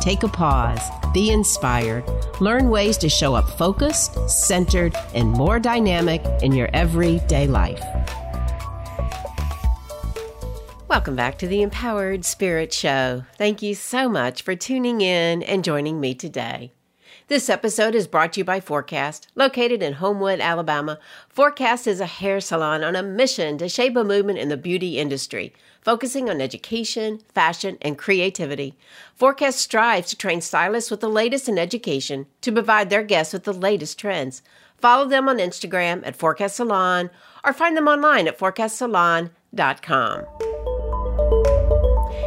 Take a pause, be inspired, learn ways to show up focused, centered, and more dynamic in your everyday life. Welcome back to the Empowered Spirit Show. Thank you so much for tuning in and joining me today. This episode is brought to you by Forecast. Located in Homewood, Alabama, Forecast is a hair salon on a mission to shape a movement in the beauty industry, focusing on education, fashion, and creativity. Forecast strives to train stylists with the latest in education to provide their guests with the latest trends. Follow them on Instagram at Forecast Salon or find them online at forecastsalon.com.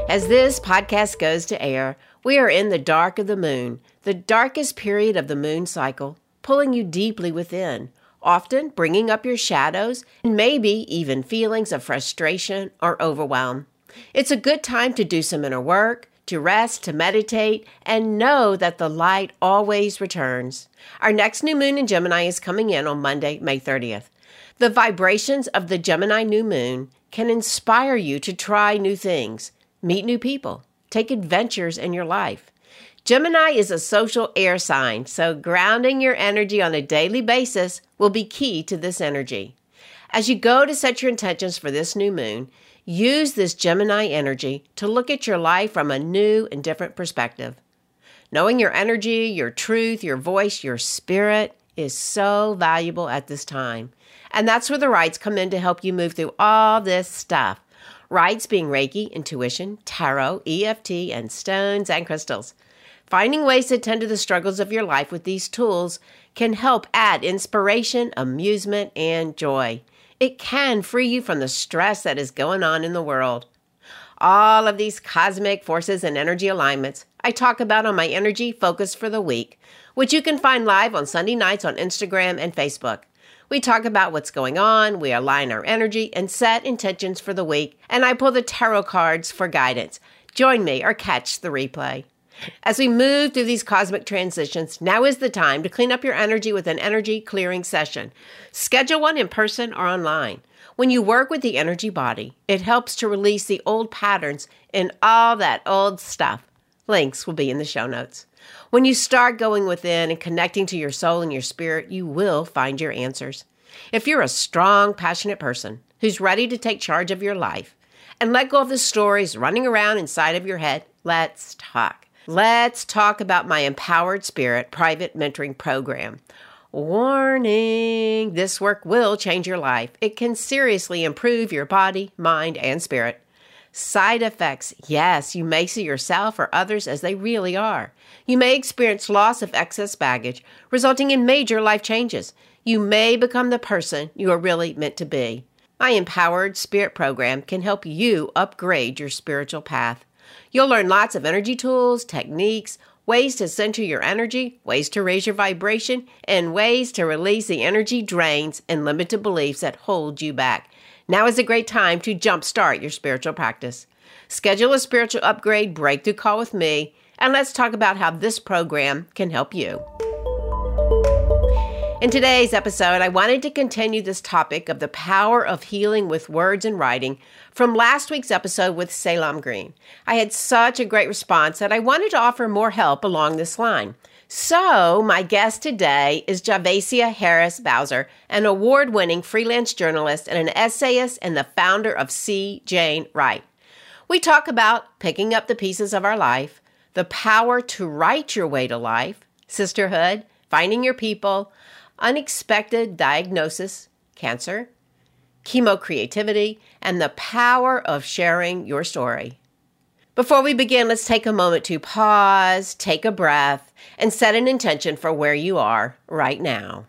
As this podcast goes to air, we are in the dark of the moon, the darkest period of the moon cycle, pulling you deeply within, often bringing up your shadows and maybe even feelings of frustration or overwhelm. It's a good time to do some inner work, to rest, to meditate, and know that the light always returns. Our next new moon in Gemini is coming in on Monday, May 30th. The vibrations of the Gemini new moon can inspire you to try new things, meet new people, take adventures in your life. Gemini is a social air sign, so grounding your energy on a daily basis will be key to this energy. As you go to set your intentions for this new moon, use this Gemini energy to look at your life from a new and different perspective. Knowing your energy, your truth, your voice, your spirit is so valuable at this time. And that's where the rites come in to help you move through all this stuff. Rites being Reiki, intuition, tarot, EFT, and stones and crystals. Finding ways to tend to the struggles of your life with these tools can help add inspiration, amusement, and joy. It can free you from the stress that is going on in the world. All of these cosmic forces and energy alignments I talk about on my Energy Focus for the Week, which you can find live on Sunday nights on Instagram and Facebook. We talk about what's going on, we align our energy, and set intentions for the week, and I pull the tarot cards for guidance. Join me or catch the replay. As we move through these cosmic transitions, now is the time to clean up your energy with an energy clearing session. Schedule one in person or online. When you work with the energy body, it helps to release the old patterns and all that old stuff. Links will be in the show notes. When you start going within and connecting to your soul and your spirit, you will find your answers. If you're a strong, passionate person who's ready to take charge of your life and let go of the stories running around inside of your head, let's talk. Let's talk about my Empowered Spirit private mentoring program. Warning this work will change your life. It can seriously improve your body, mind, and spirit. Side effects yes, you may see yourself or others as they really are. You may experience loss of excess baggage, resulting in major life changes. You may become the person you are really meant to be. My Empowered Spirit program can help you upgrade your spiritual path. You'll learn lots of energy tools, techniques, ways to center your energy, ways to raise your vibration, and ways to release the energy drains and limited beliefs that hold you back. Now is a great time to jumpstart your spiritual practice. Schedule a spiritual upgrade breakthrough call with me, and let's talk about how this program can help you. In today's episode, I wanted to continue this topic of the power of healing with words and writing from last week's episode with Salaam Green. I had such a great response that I wanted to offer more help along this line. So, my guest today is Javacia Harris Bowser, an award winning freelance journalist and an essayist and the founder of See Jane Write. We talk about picking up the pieces of our life, the power to write your way to life, sisterhood, finding your people, unexpected diagnosis, cancer, chemo creativity, and the power of sharing your story. Before we begin, let's take a moment to pause, take a breath, and set an intention for where you are right now.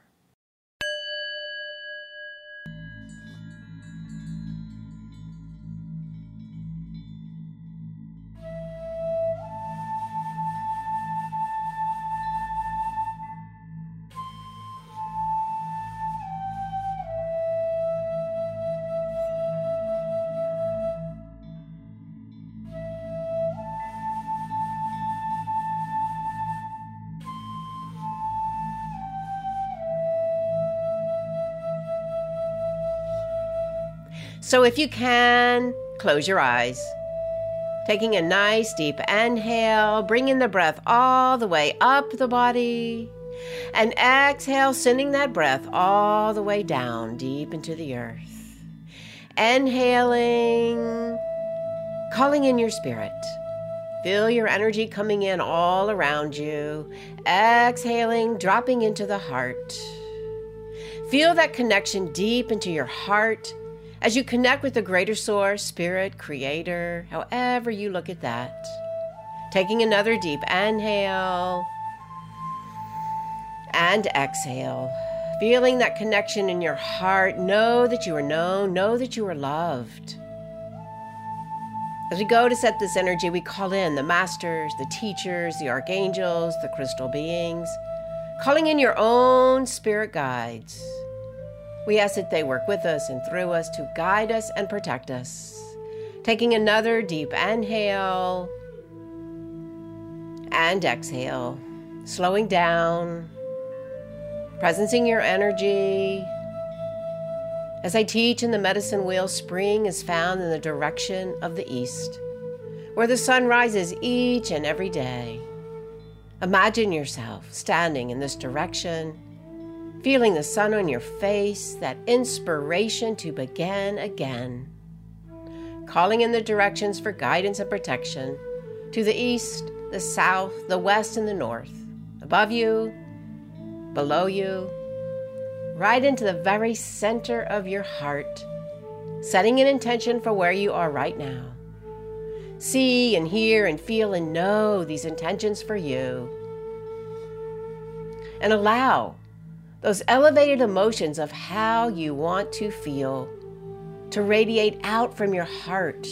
So if you can, close your eyes. Taking a nice deep inhale, bringing the breath all the way up the body. And exhale, sending that breath all the way down deep into the earth. Inhaling, calling in your spirit. Feel your energy coming in all around you. Exhaling, dropping into the heart. Feel that connection deep into your heart as you connect with the greater source, spirit, creator, however you look at that. Taking another deep inhale and exhale. Feeling that connection in your heart. Know that you are known, know that you are loved. As we go to set this energy, we call in the masters, the teachers, the archangels, the crystal beings, calling in your own spirit guides. We ask that they work with us and through us to guide us and protect us. Taking another deep inhale and exhale, slowing down, presencing your energy. As I teach in the medicine wheel, spring is found in the direction of the east, where the sun rises each and every day. Imagine yourself standing in this direction feeling the sun on your face, that inspiration to begin again. Calling in the directions for guidance and protection to the east, the south, the west, and the north, above you, below you, right into the very center of your heart, setting an intention for where you are right now. See and hear and feel and know these intentions for you. And allow those elevated emotions of how you want to feel to radiate out from your heart.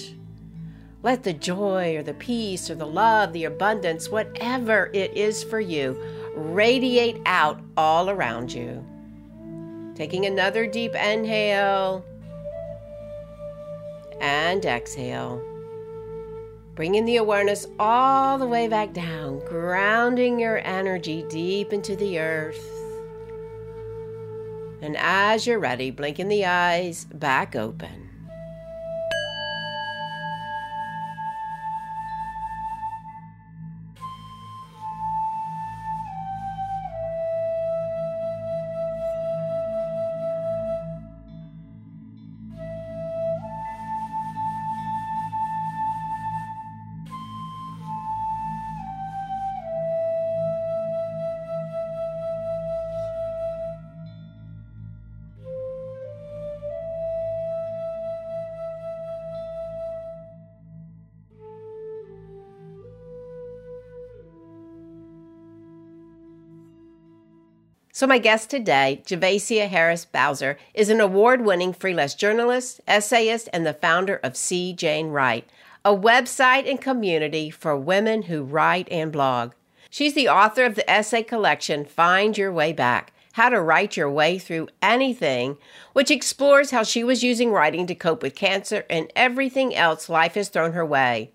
Let the joy or the peace or the love, the abundance, whatever it is for you, radiate out all around you. Taking another deep inhale and exhale. Bringing the awareness all the way back down, grounding your energy deep into the earth. And as you're ready, blinking the eyes back open. So, my guest today, Javacia Harris Bowser, is an award winning freelance journalist, essayist, and the founder of See Jane Write, a website and community for women who write and blog. She's the author of the essay collection Find Your Way Back How to Write Your Way Through Anything, which explores how she was using writing to cope with cancer and everything else life has thrown her way.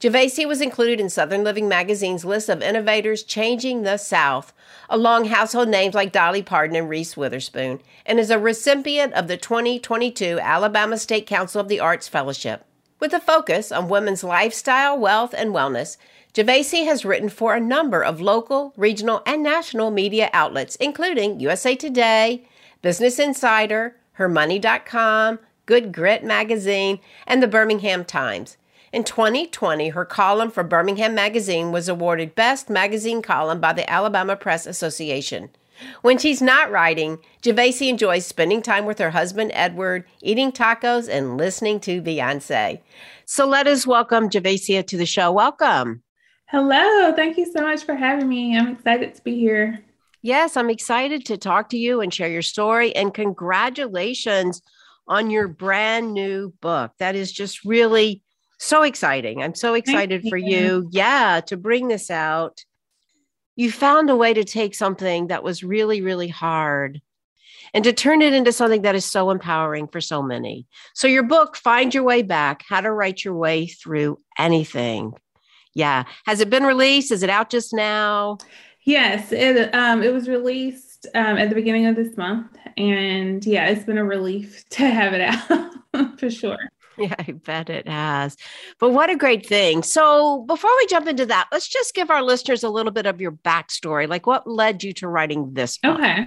Javacia was included in Southern Living magazine's list of innovators changing the South, along household names like Dolly Parton and Reese Witherspoon, and is a recipient of the 2022 Alabama State Council of the Arts Fellowship. With a focus on women's lifestyle, wealth, and wellness, Javacia has written for a number of local, regional, and national media outlets, including USA Today, Business Insider, HerMoney.com, Good Grit Magazine, and the Birmingham Times. In 2020, her column for Birmingham Magazine was awarded Best Magazine Column by the Alabama Press Association. When she's not writing, Javacia enjoys spending time with her husband Edward, eating tacos, and listening to Beyonce. So let us welcome Javacia to the show. Welcome. Hello. Thank you so much for having me. I'm excited to be here. Yes, I'm excited to talk to you and share your story. And congratulations on your brand new book. That is just really so exciting. I'm so excited for you. Yeah, to bring this out. You found a way to take something that was really, really hard and to turn it into something that is so empowering for so many. So, your book, Find Your Way Back How to Write Your Way Through Anything. Yeah. Has it been released? Is it out just now? Yes, it um, it was released um, at the beginning of this month, and yeah, it's been a relief to have it out. for sure. Yeah, I bet it has. But what a great thing. So, before we jump into that, let's just give our listeners a little bit of your backstory. Like, what led you to writing this book? Okay.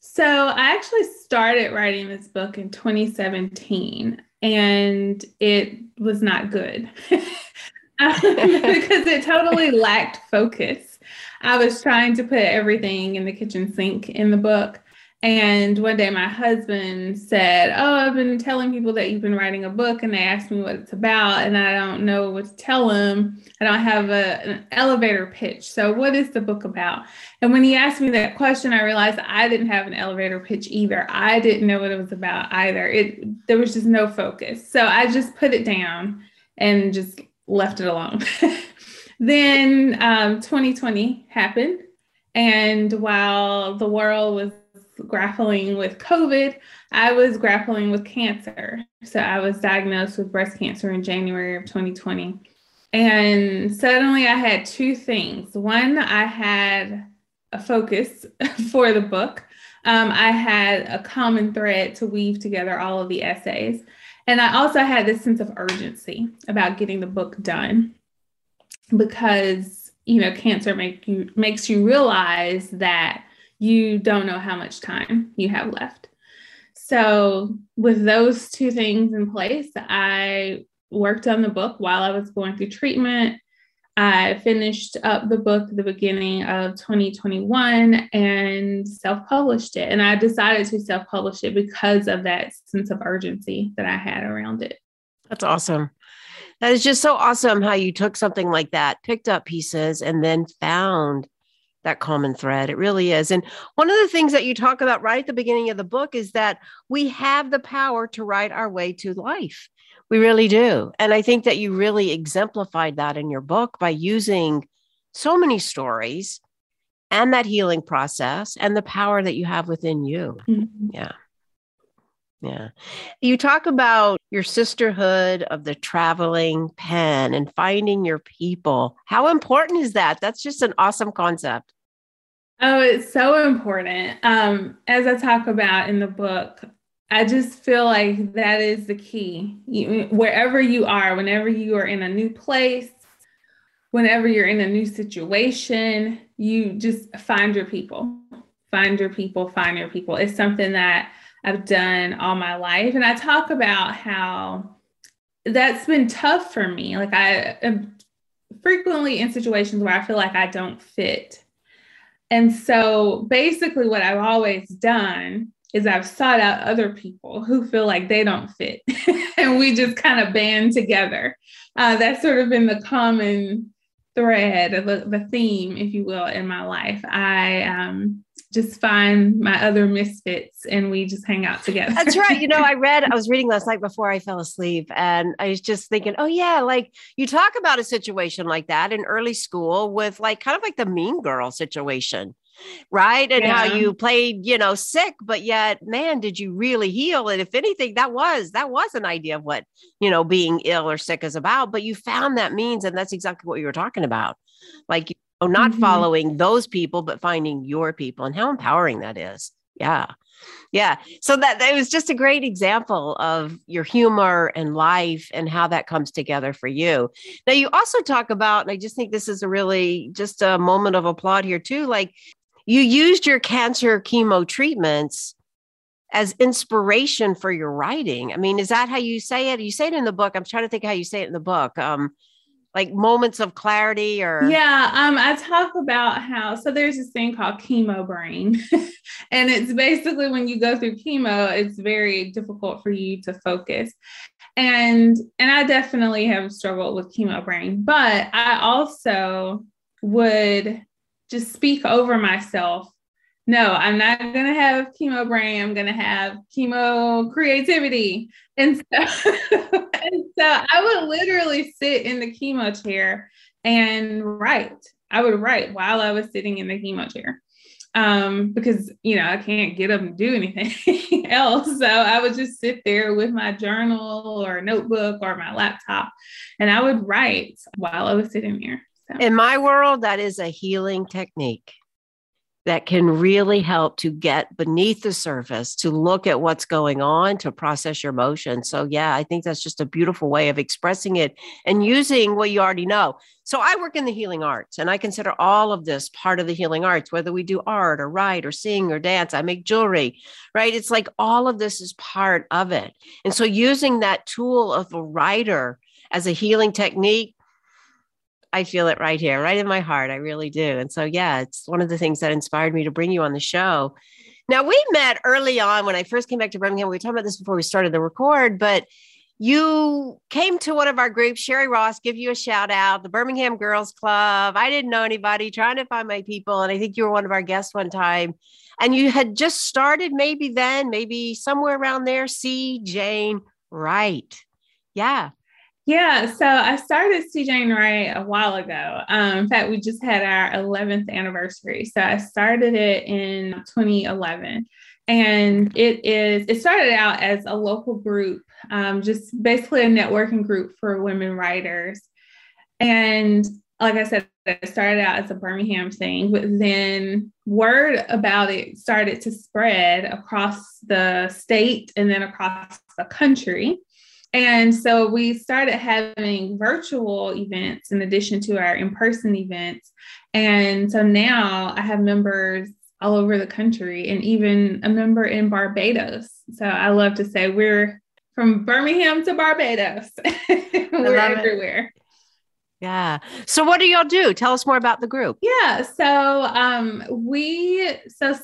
So, I actually started writing this book in 2017, and it was not good because it totally lacked focus. I was trying to put everything in the kitchen sink in the book and one day my husband said, Oh, I've been telling people that you've been writing a book and they asked me what it's about and I don't know what to tell them. I don't have a, an elevator pitch. So, what is the book about? And when he asked me that question, I realized I didn't have an elevator pitch either. I didn't know what it was about either. It there was just no focus. So, I just put it down and just left it alone. then um, 2020 happened. And while the world was grappling with COVID, I was grappling with cancer. So I was diagnosed with breast cancer in January of 2020. And suddenly I had two things. One, I had a focus for the book. Um, I had a common thread to weave together all of the essays. And I also had this sense of urgency about getting the book done because, you know, cancer make you, makes you realize that you don't know how much time you have left. So, with those two things in place, I worked on the book while I was going through treatment. I finished up the book the beginning of 2021 and self published it. And I decided to self publish it because of that sense of urgency that I had around it. That's awesome. That is just so awesome how you took something like that, picked up pieces, and then found that common thread. It really is. And one of the things that you talk about right at the beginning of the book is that we have the power to write our way to life. We really do. And I think that you really exemplified that in your book by using so many stories and that healing process and the power that you have within you. Mm-hmm. Yeah. Yeah. You talk about your sisterhood of the traveling pen and finding your people. How important is that? That's just an awesome concept. Oh, it's so important. Um, as I talk about in the book, I just feel like that is the key. You, wherever you are, whenever you are in a new place, whenever you're in a new situation, you just find your people. Find your people, find your people. It's something that I've done all my life. And I talk about how that's been tough for me. Like I am frequently in situations where I feel like I don't fit. And so basically, what I've always done is I've sought out other people who feel like they don't fit. and we just kind of band together. Uh, that's sort of been the common thread, the, the theme, if you will, in my life. I um, just find my other misfits and we just hang out together. That's right. You know, I read, I was reading last night before I fell asleep and I was just thinking, oh, yeah, like you talk about a situation like that in early school with like kind of like the mean girl situation. Right. And yeah. how you played, you know, sick, but yet, man, did you really heal? And if anything, that was, that was an idea of what, you know, being ill or sick is about. But you found that means, and that's exactly what you were talking about. Like Oh, not mm-hmm. following those people, but finding your people and how empowering that is. Yeah. Yeah. So that, that was just a great example of your humor and life and how that comes together for you. Now, you also talk about, and I just think this is a really just a moment of applaud here, too. Like you used your cancer chemo treatments as inspiration for your writing. I mean, is that how you say it? You say it in the book. I'm trying to think how you say it in the book. Um, like moments of clarity or yeah um i talk about how so there's this thing called chemo brain and it's basically when you go through chemo it's very difficult for you to focus and and i definitely have struggled with chemo brain but i also would just speak over myself no, I'm not going to have chemo brain. I'm going to have chemo creativity. And so, and so I would literally sit in the chemo chair and write. I would write while I was sitting in the chemo chair um, because, you know, I can't get up and do anything else. So I would just sit there with my journal or notebook or my laptop and I would write while I was sitting there. So. In my world, that is a healing technique that can really help to get beneath the surface, to look at what's going on, to process your emotions. So, yeah, I think that's just a beautiful way of expressing it and using what you already know. So, I work in the healing arts and I consider all of this part of the healing arts, whether we do art or write or sing or dance. I make jewelry, right? It's like all of this is part of it. And so, using that tool of a writer as a healing technique I feel it right here, right in my heart. I really do. And so, yeah, it's one of the things that inspired me to bring you on the show. Now, we met early on when I first came back to Birmingham. We were talking about this before we started the record, but you came to one of our groups, Sherry Ross, give you a shout out, the Birmingham Girls Club. I didn't know anybody, trying to find my people. And I think you were one of our guests one time. And you had just started, maybe then, maybe somewhere around there, See Jane Write. Yeah. Yeah, so I started See Jane Write a while ago. Um, in fact, we just had our 11th anniversary. So I started it in 2011. And it is, it started out as a local group, um, just basically a networking group for women writers. And like I said, it started out as a Birmingham thing, but then word about it started to spread across the state and then across the country. And so we started having virtual events in addition to our in person events. And so now I have members all over the country and even a member in Barbados. So I love to say we're from Birmingham to Barbados, we're everywhere. It. Yeah. So what do y'all do? Tell us more about the group. Yeah. So um we so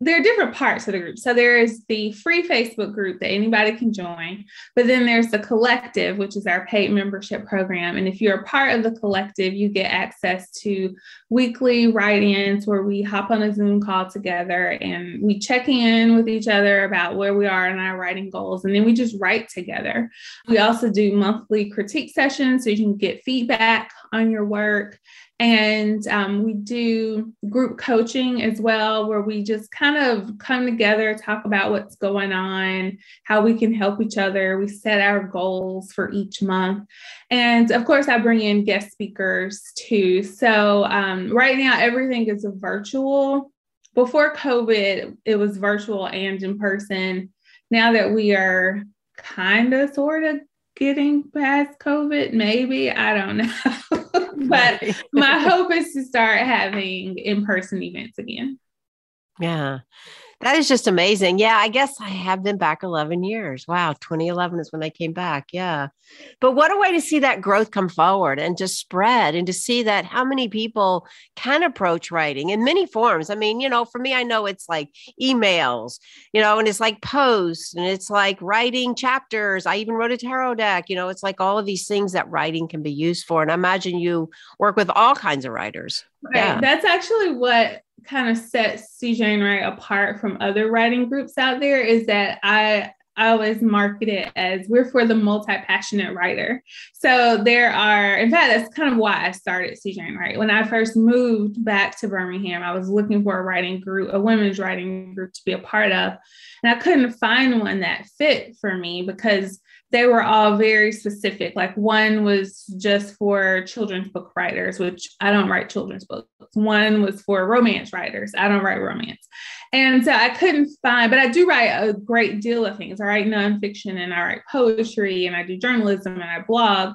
there are different parts of the group. So there is the free Facebook group that anybody can join, but then there's the collective, which is our paid membership program. And if you're a part of the collective, you get access to weekly write ins where we hop on a Zoom call together and we check in with each other about where we are in our writing goals. And then we just write together. We also do monthly critique sessions so you can get feedback on your work. And um, we do group coaching as well, where we just kind of come together, talk about what's going on, how we can help each other. We set our goals for each month. And of course, I bring in guest speakers too. So um, right now, everything is virtual. Before COVID, it was virtual and in person. Now that we are kind of sort of getting past COVID, maybe, I don't know. but my hope is to start having in person events again. Yeah. That is just amazing. Yeah, I guess I have been back 11 years. Wow, 2011 is when I came back. Yeah. But what a way to see that growth come forward and to spread and to see that how many people can approach writing in many forms. I mean, you know, for me, I know it's like emails, you know, and it's like posts and it's like writing chapters. I even wrote a tarot deck, you know, it's like all of these things that writing can be used for. And I imagine you work with all kinds of writers. Right. Yeah. That's actually what kind of sets. Jane Write apart from other writing groups out there is that I I always market it as we're for the multi-passionate writer. So there are, in fact, that's kind of why I started. Jane Write. When I first moved back to Birmingham, I was looking for a writing group, a women's writing group to be a part of. And I couldn't find one that fit for me because they were all very specific. Like one was just for children's book writers, which I don't write children's books. One was for romance writers. I don't write romance. And so I couldn't find, but I do write a great deal of things. I write nonfiction and I write poetry and I do journalism and I blog.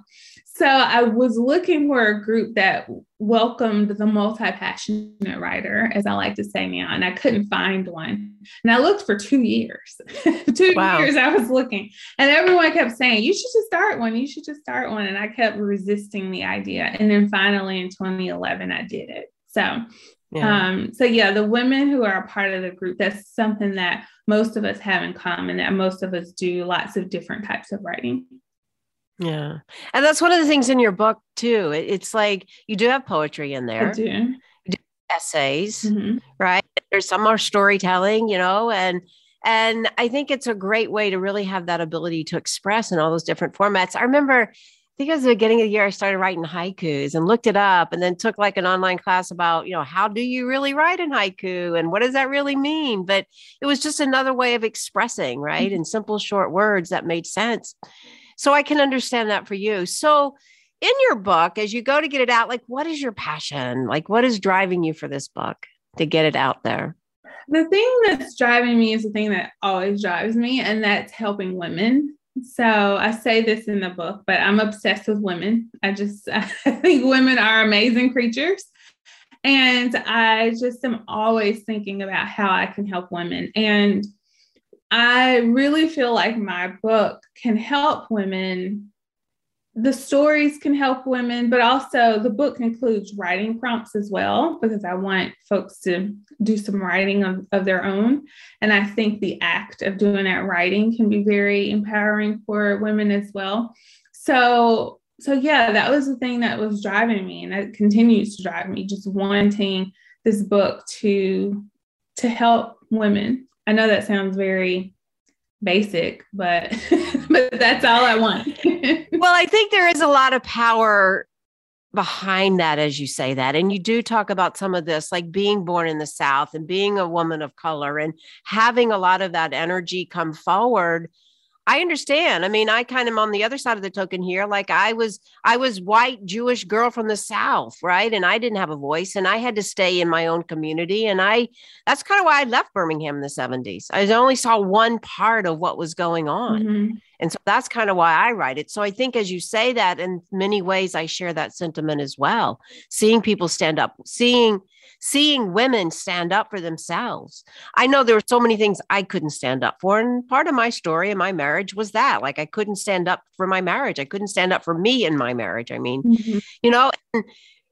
So I was looking for a group that welcomed the multi-passionate writer, as I like to say now, and I couldn't find one. And I looked for two years. two wow. years I was looking, and everyone kept saying, "You should just start one. You should just start one." And I kept resisting the idea. And then finally, in 2011, I did it. So, yeah. um, so yeah, the women who are a part of the group, that's something that most of us have in common. That most of us do lots of different types of writing. Yeah. And that's one of the things in your book too. It's like you do have poetry in there. I do. Do essays, mm-hmm. right? There's some more storytelling, you know, and and I think it's a great way to really have that ability to express in all those different formats. I remember I think it was the beginning of the year I started writing haikus and looked it up and then took like an online class about, you know, how do you really write in haiku and what does that really mean? But it was just another way of expressing, right? Mm-hmm. In simple short words that made sense. So I can understand that for you. So in your book, as you go to get it out, like what is your passion? Like what is driving you for this book? to get it out there? The thing that's driving me is the thing that always drives me, and that's helping women. So I say this in the book, but I'm obsessed with women. I just I think women are amazing creatures. And I just am always thinking about how I can help women. And I really feel like my book can help women the stories can help women, but also the book includes writing prompts as well, because I want folks to do some writing of, of their own. And I think the act of doing that writing can be very empowering for women as well. So, so yeah, that was the thing that was driving me, and that continues to drive me, just wanting this book to to help women. I know that sounds very basic, but but that's all I want. well, I think there is a lot of power behind that as you say that and you do talk about some of this like being born in the south and being a woman of color and having a lot of that energy come forward I understand. I mean, I kind of on the other side of the token here. Like I was, I was white Jewish girl from the South, right? And I didn't have a voice, and I had to stay in my own community. And I, that's kind of why I left Birmingham in the '70s. I only saw one part of what was going on, mm-hmm. And so that's kind of why I write it. So I think, as you say that, in many ways, I share that sentiment as well. Seeing people stand up, seeing seeing women stand up for themselves. I know there were so many things I couldn't stand up for. And part of my story in my marriage was that like I couldn't stand up for my marriage. I couldn't stand up for me in my marriage. I mean, mm-hmm. you know,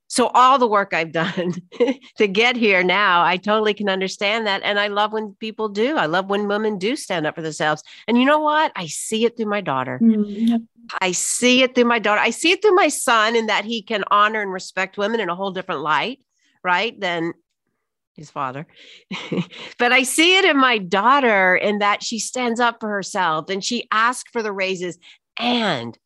so all the work I've done to get here now, I totally can understand that. And I love when people do. I love when women do stand up for themselves. And you know what? I see it through my daughter. Mm-hmm. I see it through my daughter. I see it through my son in that he can honor and respect women in a whole different light right, than his father. but I see it in my daughter in that she stands up for herself and she asks for the raises and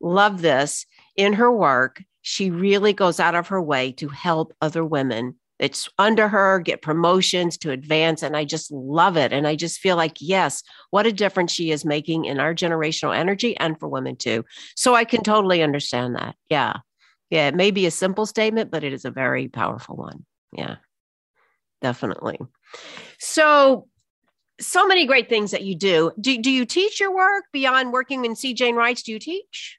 love this in her work. She really goes out of her way to help other women it's under her get promotions to advance and i just love it and i just feel like yes what a difference she is making in our generational energy and for women too so i can totally understand that yeah yeah, it may be a simple statement, but it is a very powerful one. Yeah, definitely. So, so many great things that you do. Do, do you teach your work beyond working in See Jane Writes? Do you teach?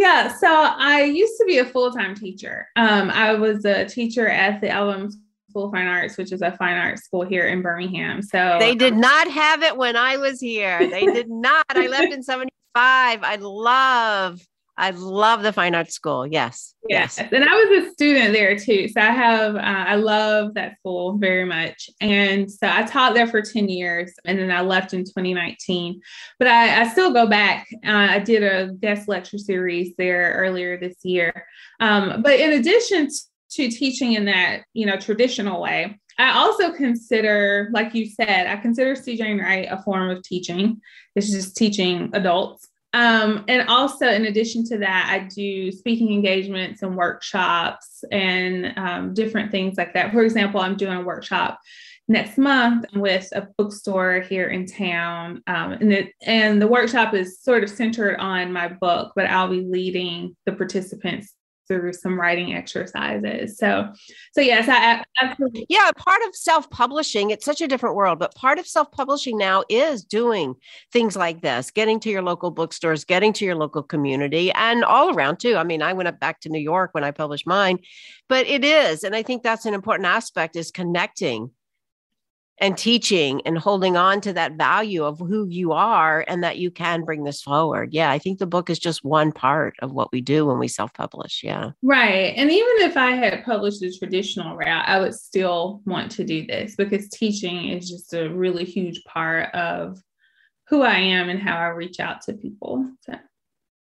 Yeah, so I used to be a full time teacher. Um, I was a teacher at the Alabama School of Fine Arts, which is a fine arts school here in Birmingham. So they did not have it when I was here. They did not. I left in 75. I love I love the fine arts school. Yes. Yes. yes. And I was a student there too. So I have, uh, I love that school very much. And so I taught there for 10 years and then I left in 2019. But I, I still go back. Uh, I did a guest lecture series there earlier this year. Um, but in addition to teaching in that, you know, traditional way, I also consider, like you said, I consider See Jane Write a form of teaching. It's just teaching adults. Um, and also, in addition to that, I do speaking engagements and workshops and um, different things like that. For example, I'm doing a workshop next month with a bookstore here in town, um, and it, and the workshop is sort of centered on my book, but I'll be leading the participants through some writing exercises. So, so yes, I absolutely. Yeah, part of self-publishing, it's such a different world, but part of self-publishing now is doing things like this, getting to your local bookstores, getting to your local community, and all around too. I mean, I went up back to New York when I published mine, but it is, and I think that's an important aspect is connecting and teaching and holding on to that value of who you are and that you can bring this forward. Yeah, I think the book is just one part of what we do when we self publish. Yeah. Right. And even if I had published the traditional route, I would still want to do this because teaching is just a really huge part of who I am and how I reach out to people. So.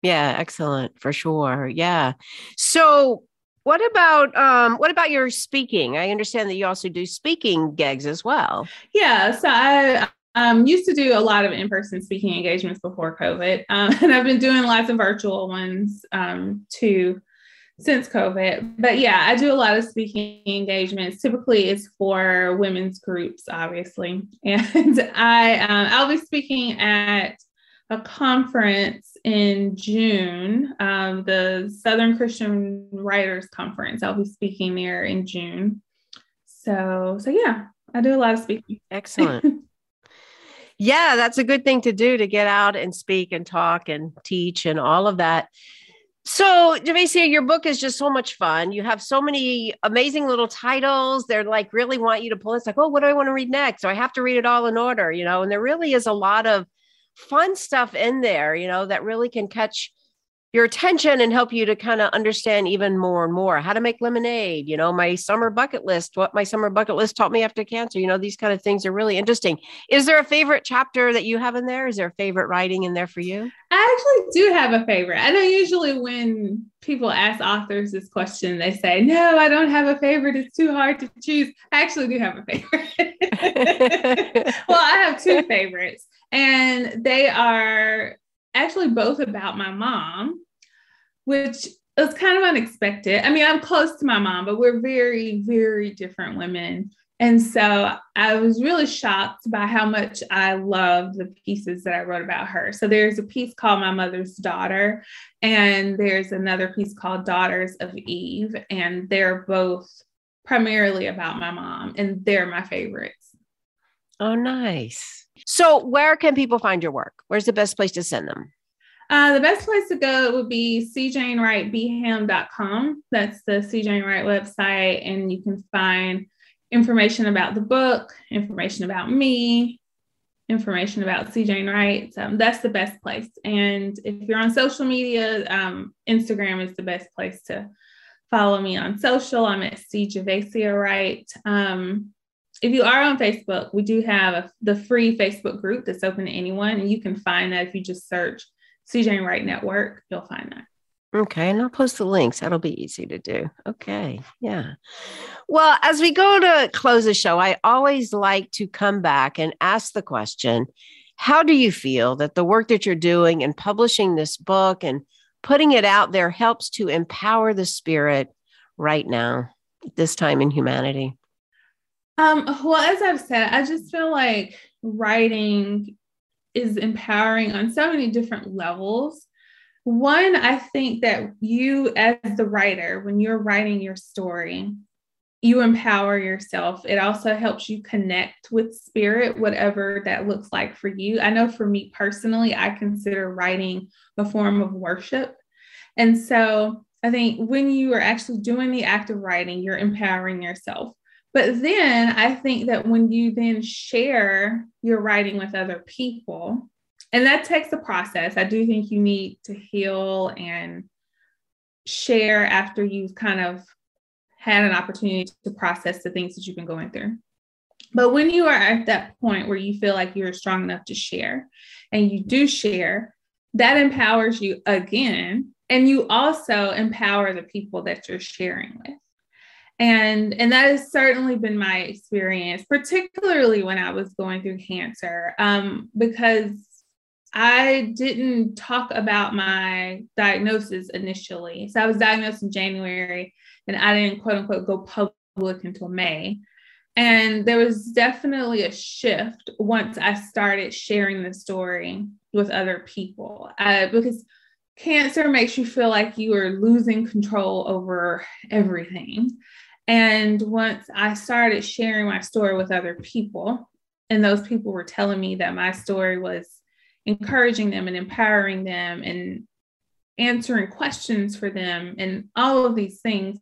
Yeah, excellent for sure. Yeah. So what about um what about your speaking? I understand that you also do speaking gigs as well. Yeah, so I um, used to do a lot of in-person speaking engagements before COVID, um, and I've been doing lots of virtual ones um, too since COVID. But yeah, I do a lot of speaking engagements. Typically, it's for women's groups, obviously, and I um, I'll be speaking at a conference in June, um, the Southern Christian Writers Conference. I'll be speaking there in June. So so yeah, I do a lot of speaking. Excellent. yeah, that's a good thing to do to get out and speak and talk and teach and all of that. So, Javacia, your book is just so much fun. You have so many amazing little titles. They're like really want you to pull. It's like, oh, what do I want to read next? So I have to read it all in order, you know. And there really is a lot of fun stuff in there, you know, that really can catch your attention and help you to kind of understand even more and more how to make lemonade you know my summer bucket list what my summer bucket list taught me after cancer you know these kind of things are really interesting. Is there a favorite chapter that you have in there? Is there a favorite writing in there for you? I actually do have a favorite. I know usually when people ask authors this question they say no i don't have a favorite. It's too hard to choose. I actually do have a favorite well i have two favorites and they are actually both about my mom, which was kind of unexpected. I mean, I'm close to my mom, but we're very, very different women. And so I was really shocked by how much I loved the pieces that I wrote about her. So there's a piece called My Mother's Daughter, and there's another piece called Daughters of Eve. And they're both primarily about my mom, and they're my favorites. Oh, nice. So, where can people find your work? Where's the best place to send them? Uh, the best place to go would be seejanewritebham.com. That's the See Jane Write website, and you can find information about the book, information about me, information about See Jane Write. So that's the best place. And if you're on social media, um, Instagram is the best place to follow me on social. I'm at C. Javacia Wright. Um, if you are on Facebook, we do have the free Facebook group that's open to anyone, and you can find that if you just search See Jane Write Network, you'll find that. Okay, and I'll post the links. That'll be easy to do. Okay, yeah. Well, as we go to close the show, I always like to come back and ask the question How do you feel that the work that you're doing and publishing this book and putting it out there helps to empower the spirit right now, this time in humanity? Um, well, as I've said, I just feel like writing is empowering on so many different levels. One, I think that you, as the writer, when you're writing your story, you empower yourself. It also helps you connect with spirit, whatever that looks like for you. I know for me personally, I consider writing a form of worship. And so I think when you are actually doing the act of writing, you're empowering yourself. But then I think that when you then share your writing with other people, and that takes a process, I do think you need to heal and share after you've kind of had an opportunity to process the things that you've been going through. But when you are at that point where you feel like you're strong enough to share and you do share, that empowers you again. And you also empower the people that you're sharing with and and that has certainly been my experience particularly when i was going through cancer um, because i didn't talk about my diagnosis initially so i was diagnosed in january and i didn't quote unquote go public until may. And there was definitely a shift once i started sharing the story with other people. Uh, because cancer makes you feel like you are losing control over everything. And once I started sharing my story with other people, and those people were telling me that my story was encouraging them and empowering them and answering questions for them and all of these things,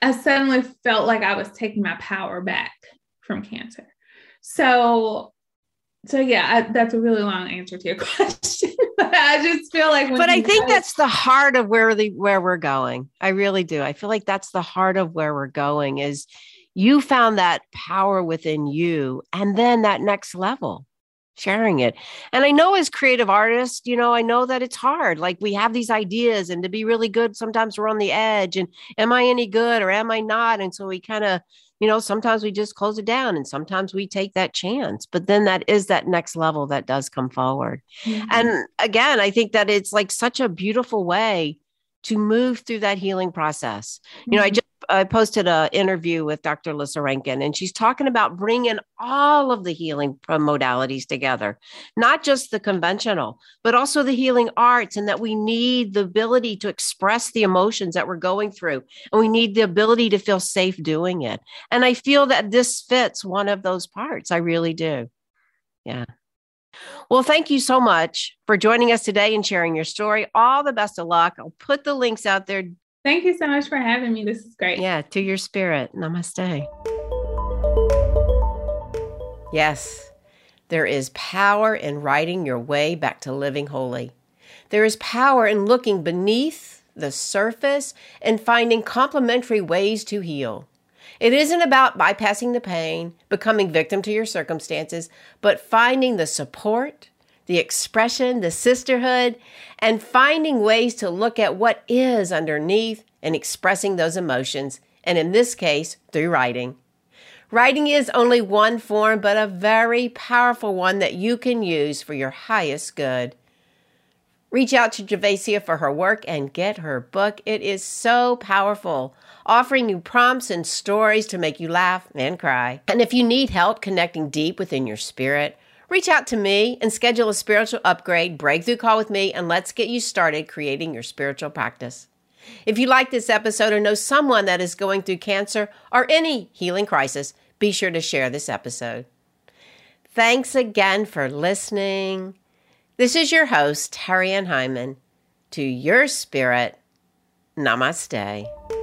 I suddenly felt like I was taking my power back from cancer. So so yeah, I, that's a really long answer to your question. but I just feel like, but I think that's the heart of where the where we're going. I really do. I feel like that's the heart of where we're going. Is you found that power within you, and then that next level, sharing it. And I know as creative artists, you know, I know that it's hard. Like we have these ideas, and to be really good, sometimes we're on the edge. And am I any good or am I not? And so we kind of you know, sometimes we just close it down and sometimes we take that chance. But then that is that next level that does come forward. Mm-hmm. And again, I think that it's like such a beautiful way to move through that healing process. Mm-hmm. You know, I mm-hmm. just I posted an interview with Dr. Lissa Rankin, and she's talking about bringing all of the healing modalities together, not just the conventional, but also the healing arts, and that we need the ability to express the emotions that we're going through, and we need the ability to feel safe doing it. And I feel that this fits one of those parts. I really do. Yeah. Well, thank you so much for joining us today and sharing your story. All the best of luck. I'll put the links out there. Thank you so much for having me. This is great. Yeah, to your spirit. Namaste. Yes, there is power in writing your way back to living holy. There is power in looking beneath the surface and finding complementary ways to heal. It isn't about bypassing the pain, becoming victim to your circumstances, but finding the support, the expression, the sisterhood, and finding ways to look at what is underneath and expressing those emotions, and in this case, through writing. Writing is only one form, but a very powerful one that you can use for your highest good. Reach out to Javacia for her work and get her book. It is so powerful, offering you prompts and stories to make you laugh and cry. And if you need help connecting deep within your spirit, reach out to me and schedule a spiritual upgrade breakthrough call with me, and let's get you started creating your spiritual practice. If you like this episode or know someone that is going through cancer or any healing crisis, be sure to share this episode. Thanks again for listening. This is your host, Terri Ann Heiman. To your spirit, namaste.